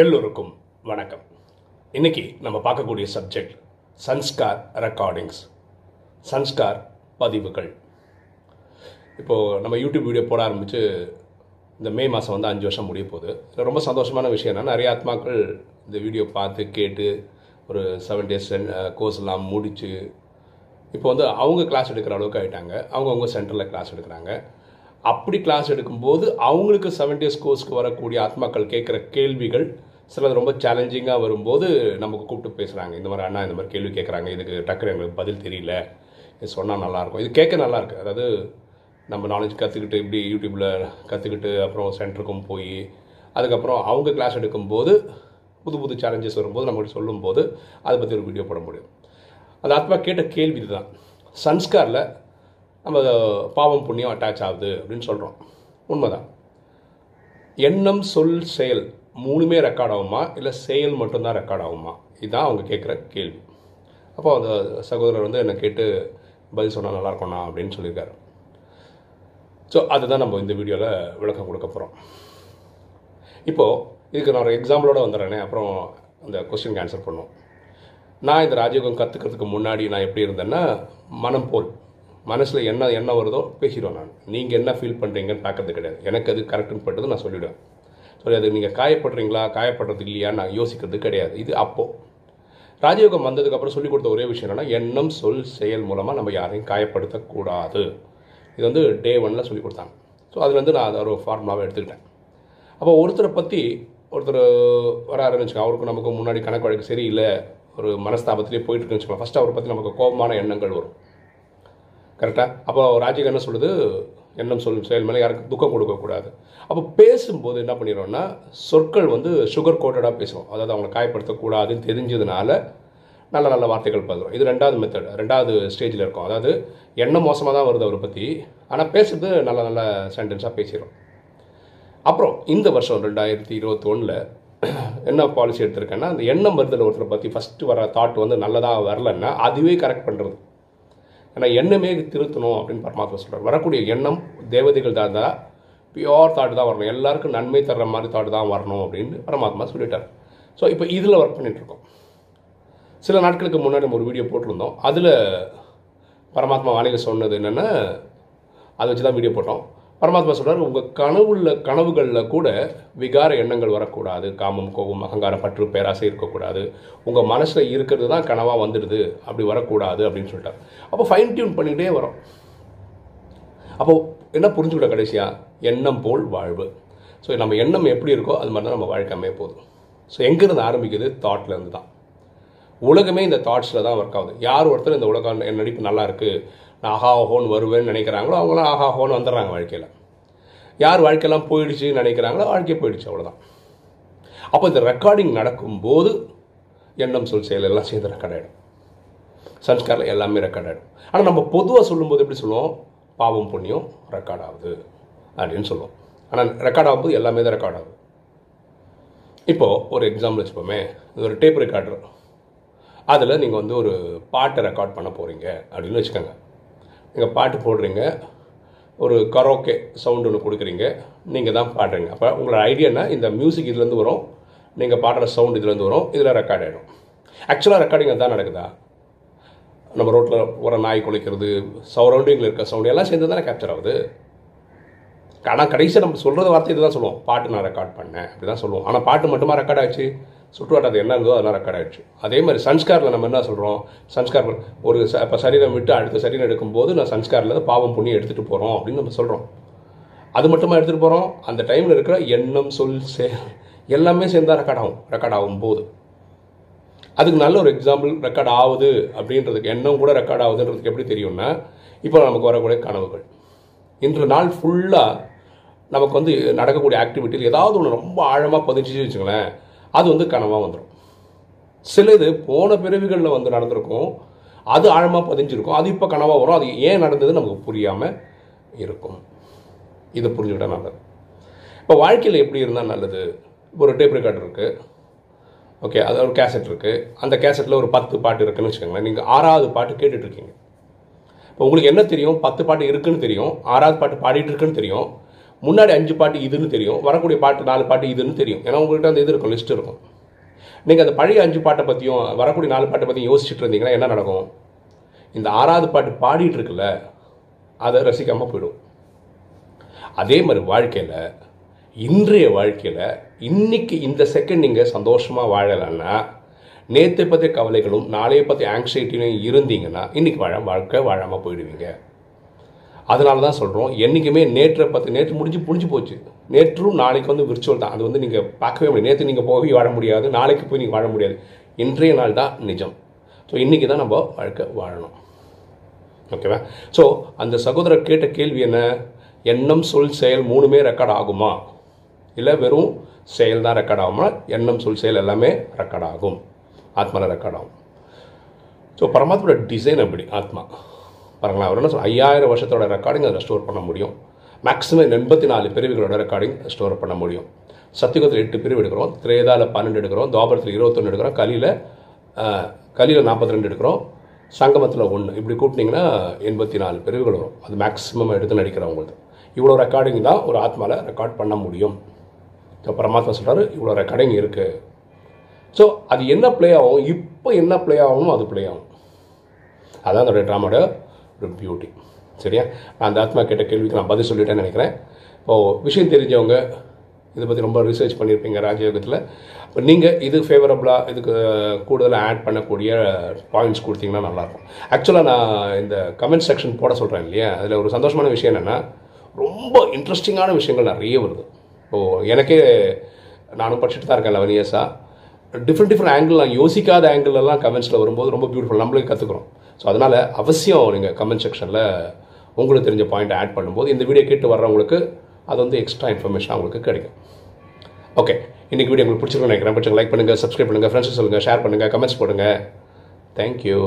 எல்லோருக்கும் வணக்கம். இன்னைக்கு நம்ம பார்க்கக்கூடிய சப்ஜெக்ட் சன்ஸ்கார் ரெக்கார்டிங்ஸ் சன்ஸ்கார் பதிவுகள். இப்போது நம்ம யூடியூப் வீடியோ போட ஆரம்பித்து இந்த மே மாதம் வந்து அஞ்சு வருஷம் முடிய போகுது. ரொம்ப சந்தோஷமான விஷயம் என்ன நிறைய ஆத்மாக்கள் இந்த வீடியோ பார்த்து கேட்டு ஒரு செவன் டேஸ் கோர்ஸ்லாம் முடித்து இப்போ வந்து அவங்க கிளாஸ் எடுக்கிற அளவுக்கு ஆகிட்டாங்க அவங்கவுங்க சென்டரில் கிளாஸ் எடுக்கிறாங்க. அப்படி கிளாஸ் எடுக்கும்போது அவங்களுக்கு செவன் டேஸ் கோர்ஸ்க்கு வரக்கூடிய ஆத்மாக்கள் கேட்குற கேள்விகள் சிலது ரொம்ப சேலஞ்சிங்காக வரும்போது நமக்கு கூப்பிட்டு பேசுகிறாங்க இந்த மாதிரி அண்ணா இந்த மாதிரி கேள்வி கேட்குறாங்க இதுக்கு டக்குனு எங்களுக்கு பதில் தெரியல. இது சொன்னால் நல்லாயிருக்கும் இது கேட்க நல்லாயிருக்கு அதாவது நம்ம நாலேஜ் கற்றுக்கிட்டு இப்படி யூடியூப்பில் கற்றுக்கிட்டு அப்புறம் சென்டருக்கும் போய் அதுக்கப்புறம் அவங்க கிளாஸ் எடுக்கும்போது புது புது சேலஞ்சஸ் வரும்போது நம்மகிட்ட சொல்லும்போது அதை பற்றி ஒரு வீடியோ போட முடியும். அந்த ஆத்மா கேட்ட கேள்வி இதுதான். சன்ஸ்காரில் நம்ம பாவம் புண்ணியம் அட்டாச் ஆகுது அப்படின்னு சொல்கிறோம் உண்மைதான். எண்ணம் சொல் செயல் மூணுமே ரெக்கார்ட் ஆகுமா? இல்லை செயல் மட்டும்தான் ரெக்கார்ட் ஆகுமா? இதுதான் அவங்க கேட்குற கேள்வி. அப்போ அந்த சகோதரர் வந்து என்னை கேட்டு பதில் சொன்னால் நல்லா அப்படின்னு சொல்லியிருக்காரு. ஸோ அதுதான் நம்ம இந்த வீடியோவில் விளக்கம் கொடுக்க போகிறோம் இப்போது இதுக்கு நான் ஒரு எக்ஸாம்பிளோடு வந்துடுறேனே. அப்புறம் அந்த கொஸ்டினுக்கு ஆன்சர் பண்ணுவோம். நான் இந்த ராஜயோகம் கற்றுக்கிறதுக்கு முன்னாடி நான் எப்படி இருந்தேன்னா மனம் போல். மனசில் என்ன என்ன வருதோ பேசிடுவேன் நான். நீங்கள் என்ன ஃபீல் பண்ணுறீங்கன்னு பார்க்கறது கிடையாது. எனக்கு அது கரெக்டுன்னு பட்டது நான் சொல்லிவிடுவேன் சரி அது நீங்கள் காயப்படுறீங்களா? காயப்படுறது இல்லையான்னு நான் யோசிக்கிறது கிடையாது. இது அப்போது ராஜயோகம் வந்ததுக்கப்புறம் சொல்லிக் கொடுத்த ஒரே விஷயம் என்னென்னா எண்ணம் சொல் செயல் மூலமாக நம்ம யாரையும் காயப்படுத்தக்கூடாது. இது வந்து டே ஒனில் சொல்லிக் கொடுத்தாங்க. ஸோ அதுலேருந்து நான் அதை ஒரு ஃபார்முலாவை எடுத்துக்கிட்டேன். அப்போ ஒருத்தரை பற்றி ஒருத்தர் வர ஆரம்பிச்சுக்கோங்க அவருக்கு நமக்கு முன்னாடி கணக்கு வழக்கு சரியில்லை. ஒரு மனஸ்தாபத்திலே போயிட்டு இருக்குன்னு வச்சுக்கலாம் ஃபஸ்ட்டு அவரை பற்றி நமக்கு கோபமான எண்ணங்கள் வரும். கரெக்டாக அப்போ ராஜிக் என்ன சொல்லுது? எண்ணம் சொல்லும் செயல் மேலே யாருக்கு துக்கம் கொடுக்கக்கூடாது. அப்போ பேசும்போது என்ன பண்ணிடுறோம்னா சொற்கள் வந்து சுகர் கோட்டடாக பேசுவோம். அதாவது அவங்களை காயப்படுத்தக்கூடாதுன்னு தெரிஞ்சதுனால நல்ல நல்ல வார்த்தைகள் பகிரும் இது ரெண்டாவது மெத்தட் ரெண்டாவது ஸ்டேஜில் இருக்கும். அதாவது எண்ணம் மோசமாக தான் வருது அவரை பற்றி ஆனால் பேசுறது நல்ல நல்ல சென்டென்ஸாக பேசிடும் அப்புறம் இந்த வருஷம் ரெண்டாயிரத்தி இருபத்தொன்னில் என்ன பாலிசி எடுத்திருக்கேன்னா அந்த எண்ணம் வருதில் ஒருத்தரை பற்றி ஃபஸ்ட்டு வர தாட் வந்து நல்லதாக வரலன்னா அதுவே கரெக்ட் பண்ணுறது ஏன்னா எண்ணமே திருத்தணும் அப்படின்னு பரமாத்மா சொல்கிறார் வரக்கூடிய எண்ணம் தேவதைகள் தான் இருந்தால் பியோர் தாட் தான் வரணும். எல்லாருக்கும் நன்மை தர்ற மாதிரி தாட் தான் வரணும் அப்படின்னு பரமாத்மா சொல்லிட்டார். ஸோ இப்போ இதில் ஒர்க் பண்ணிகிட்ருக்கோம் சில நாட்களுக்கு முன்னாடி நம்ம ஒரு வீடியோ போட்டிருந்தோம். அதில் பரமாத்மா வானிலை சொன்னது என்னென்னா அதை வச்சு தான் வீடியோ போட்டோம். பரமாத்மா சொல்கிறார் உங்கள் கனவுள்ள கனவுகளில் கூட விகார எண்ணங்கள் வரக்கூடாது. காமம் கோபம் அகங்காரம் பற்று பேராசை இருக்கக்கூடாது. உங்கள் மனசில் இருக்கிறது தான் கனவாக வந்துடுது. அப்படி வரக்கூடாது. அப்படின்னு சொல்லிட்டார். அப்போ ஃபைன் டியூன் பண்ணிக்கிட்டே வரோம். அப்போ என்ன புரிஞ்சுக்கிட்ட கடைசியாக எண்ணம் போல் வாழ்வு. ஸோ நம்ம எண்ணம் எப்படி இருக்கோ அது மாதிரி தான் நம்ம வாழ்க்கையமே போதும் ஸோ எங்கேருந்து ஆரம்பிக்குது? தாட்லேருந்து தான். உலகமே இந்த தாட்ஸில் தான் ஒர்க் ஆகுது. யார் ஒருத்தர் இந்த உலகம் என் நடிப்பு நல்லா இருக்குது நான் ஆஹா ஹோன்னு வருவேன்னு நினைக்கிறாங்களோ அவங்களாம் ஆஹா ஹோன் வந்துடுறாங்க வாழ்க்கையில். யார் வாழ்க்கையெல்லாம் போயிடுச்சுன்னு நினைக்கிறாங்களோ வாழ்க்கை போயிடுச்சு அவ்வளோதான் அப்போ இந்த ரெக்கார்டிங் நடக்கும்போது எண்ணம் சொல் செயல் எல்லாம் சேர்ந்து ரெக்கார்ட் ஆகிடும் சன்ஸ்காரில் எல்லாமே ரெக்கார்ட் ஆகிடும் ஆனால் நம்ம பொதுவாக சொல்லும்போது எப்படி சொல்லுவோம்? பாவம் புண்ணியம் ரெக்கார்ட் ஆகுது அப்படின்னு சொல்லுவோம். ஆனால் ரெக்கார்ட் ஆகும்போது எல்லாமே தான் ரெக்கார்ட் ஆகுது. இப்போது ஒரு எக்ஸாம்பிள் வச்சுப்போமே. இது ஒரு டேப் ரெக்கார்டர் அதில் நீங்கள் வந்து ஒரு பாட்டை ரெக்கார்ட் பண்ண போகிறீங்க அப்படின்னு வச்சுக்கோங்க. நீங்கள் பாட்டு போடுறீங்க ஒரு கரோக்கே சவுண்டு ஒன்று கொடுக்குறீங்க நீங்கள் தான் பாடுறீங்க. அப்போ உங்களோட ஐடியானா இந்த மியூசிக் இதுலேருந்து வரும் நீங்கள் பாடுற சவுண்ட் இதுலேருந்து வரும் இதில் ரெக்கார்ட் ஆகிடும் ஆக்சுவலாக ரெக்கார்டிங் தான் நடக்குதா? நம்ம ரோட்டில் வர நாய் குலைக்கிறது சரௌண்டிங்கில் இருக்க சவுண்ட் எல்லாம் சேர்ந்து தானே கேப்சர் ஆகுது. ஆனால் கடைசியாக நம்ம சொல்கிறது வார்த்தை இதுதான் சொல்லுவோம். பாட்டு நான் ரெக்கார்ட் பண்ணேன் அப்படி தான் சொல்லுவோம். ஆனால் பாட்டு மட்டுமா ரெக்கார்ட் ஆச்சு? சுற்றுவட்டாரத்து என்ன இருந்தோ அதெல்லாம் ரெக்கார்ட் ஆகிடுச்சு அதே மாதிரி சன்ஸ்காரில் நம்ம என்ன சொல்கிறோம் சன்ஸ்கார் ஒரு ச இப்போ சரீரம் விட்டு அடுத்த சரீரம் எடுக்கும்போது நான் சன்ஸ்காரில் பாவம் புண்ணியம் எடுத்துகிட்டு போகிறோம் அப்படின்னு நம்ம சொல்கிறோம் அது மட்டுமா எடுத்துகிட்டு போகிறோம் அந்த டைமில் இருக்கிற எண்ணம் சொல் சே எல்லாமே சேர்ந்தா ரெக்கார்ட் ஆகும். ரெக்கார்ட் ஆகும் போது அதுக்கு நல்ல ஒரு எக்ஸாம்பிள் ரெக்கார்ட் ஆகுது அப்படின்றதுக்கு எண்ணம் கூட ரெக்கார்ட் ஆகுதுன்றதுக்கு எப்படி தெரியும்னா இப்போ நமக்கு வரக்கூடிய கனவுகள். இன்று நாள் ஃபுல்லாக நமக்கு வந்து நடக்கக்கூடிய ஆக்டிவிட்டியில் ஏதாவது ஒன்று ரொம்ப ஆழமாக பதிஞ்சிச்சு வச்சுங்களேன் அது வந்து கனவாக வந்துடும் சிலது போன பிறவிகளில் வந்து நடந்திருக்கும். அது ஆழமாக பதிஞ்சிருக்கும். அது இப்போ கனவாக வரும். அது ஏன் நடந்தது நமக்கு புரியாமல் இருக்கும். இதை புரிஞ்சுக்கிட்டா நல்லது. இப்போ வாழ்க்கையில் எப்படி இருந்தால் நல்லது? ஒரு டேப் ரெக்கார்டர் இருக்குது ஓகே அது ஒரு கேசட் இருக்குது அந்த கேசட்டில் ஒரு பத்து பாட்டு இருக்குன்னு வச்சுக்கோங்களேன். நீங்கள் ஆறாவது பாட்டு கேட்டுட்ருக்கீங்க இப்போ உங்களுக்கு என்ன தெரியும்? பத்து பாட்டு இருக்குன்னு தெரியும். ஆறாவது பாட்டு பாடிட்டு இருக்குன்னு தெரியும். முன்னாடி அஞ்சு பாட்டு இதுன்னு தெரியும் வரக்கூடிய பாட்டு நாலு பாட்டு இதுன்னு தெரியும். ஏன்னா உங்கள்கிட்ட அந்த இது இருக்கும் லிஸ்ட் இருக்கும். நீங்கள் அந்த பழைய அஞ்சு பாட்டை பற்றியும் வரக்கூடிய நாலு பாட்டை பற்றியும் யோசிச்சுட்டு இருந்தீங்கன்னா என்ன நடக்கும்? இந்த ஆறாவது பாட்டு பாடிட்டு இருக்குல்ல அதை ரசிக்காமல் போயிடும். அதே மாதிரி வாழ்க்கையில் இன்றைய வாழ்க்கையில் இன்னைக்கு இந்த செகண்ட் நீங்கள் சந்தோஷமாக வாழலைன்னா நேற்றை பற்றிய கவலைகளும் நாளைய பற்றி ஆங்ஸைட்டியும் இருந்தீங்கன்னா இன்றைக்கி வாழ வாழ்க்கை வாழாமல் போயிடுவீங்க. அதனால தான் சொல்கிறோம் என்றைக்குமே நேற்றை பற்றி நேற்று முடிஞ்சு முடிஞ்சு போச்சு. நேற்றும் நாளைக்கு வந்து விர்ச்சுவல் தான். அது வந்து நீங்கள் பார்க்கவே முடியாது. நேற்று நீங்கள் போய் வாழ முடியாது. நாளைக்கு போய் நீங்கள் வாழ முடியாது. இன்றைய நாள் தான் நிஜம். ஸோ இன்றைக்கி தான் நம்ம வாழ்க்கை வாழணும். ஓகேவா ஸோ அந்த சகோதரர் கேட்ட கேள்வி என்ன? எண்ணம் சொல் செயல் மூணுமே ரெக்கார்ட் ஆகுமா? இல்லை வெறும் செயல் தான் ரெக்கார்ட் ஆகுமா? எண்ணம் சொல் செயல் எல்லாமே ரெக்கார்ட் ஆகும். ஆத்மாவில் ரெக்கார்ட் ஆகும். ஸோ பரமாத்மாவோட டிசைன் அப்படி ஆத்மா. பாருங்களேன் அவர் என்ன சொல்ல ஐயாயிரம் வருஷத்தோட ரெக்கார்டிங் அதில் ஸ்டோர் பண்ண முடியும். மேக்ஸிமம் எண்பத்தி நாலு பிரிவுகளோட ரெக்கார்டிங் ஸ்டோர் பண்ண முடியும். சத்தியகத்தில் எட்டு பிரிவு எடுக்கிறோம். திரேதாவில் பன்னெண்டு எடுக்கிறோம். தோபரத்தில் இருபத்தொன்று எடுக்கிறோம். கலியில் கலியில் நாற்பத்தி ரெண்டு எடுக்கிறோம். சங்கமத்தில் ஒன்று இப்படி கூப்பிட்டிங்கன்னா எண்பத்தி நாலு பிரிவுகள் வரும். அது மேக்ஸிமம் எடுத்து நடிக்கிறவங்களுக்கு. இவ்வளோ ரெக்கார்டிங் தான் ஒரு ஆத்மாவில் ரெக்கார்ட் பண்ண முடியும். ஸோ பரமாத்மா சொல்கிறார் இவ்வளோ ரெக்கார்டிங் இருக்குது ஸோ அது என்ன ப்ளே ஆகும்? இப்போ என்ன ப்ளே ஆகணும் அது ப்ளே ஆகும். அதான் அதோடைய ட்ராமாவோட ஒரு பியூட்டி சரியா? நான் அந்த ஆத்மா கேட்ட கேள்விக்கு நான் பதில் சொல்லிட்டேன்னு நினைக்கிறேன். இப்போது விஷயம் தெரிஞ்சவங்க இதை பற்றி ரொம்ப ரிசர்ச் பண்ணியிருப்பீங்க ராஜயோகத்தில். இப்போ நீங்கள் இது ஃபேவரபுளாக இதுக்கு கூடுதலாக ஆட் பண்ணக்கூடிய பாயிண்ட்ஸ் கொடுத்தீங்கன்னா நல்லாயிருக்கும். ஆக்சுவலாக நான் இந்த கமெண்ட் செக்ஷன் போட சொல்கிறேன் இல்லையா? அதில் ஒரு சந்தோஷமான விஷயம் என்னென்னா ரொம்ப இன்ட்ரெஸ்டிங்கான விஷயங்கள் நிறைய வருது. இப்போது எனக்கே நானும் படிச்சுட்டு தான் இருக்கேன் லெவன் இயர்ஸாக டிஃப்ரெண்ட் டிஃப்ரெண்ட் ஆங்கிள் நான் யோசிக்காத ஆங்கிள்லாம் கமெண்ட்ஸில் வரும்போது ரொம்ப பியூட்டிஃபுல் நம்மளே கற்றுக்குறோம் ஸோ அதனால் அவசியம் நீங்கள் கமெண்ட் செக்ஷனில் உங்களுக்கு தெரிஞ்ச பாயிண்ட் ஆட் பண்ணும்போது இந்த வீடியோ கேட்டு வர்றவங்களுக்கு அது வந்து எக்ஸ்ட்ரா இன்ஃபர்மேஷன் அவங்களுக்கு கிடைக்கும். ஓகே இன்றைக்கி வீடியோ உங்களுக்கு பிடிச்சிருக்கோம் நினைக்கிறேன். பிடிச்சிங்க லைக் பண்ணுங்கள் சப்ஸ்கிரைப் பண்ணுங்கள் ஃப்ரெண்ட்ஸ் சொல்லுங்கள் ஷேர் பண்ணுங்கள் கமெண்ட்ஸ் போடுங்க. தேங்க்யூ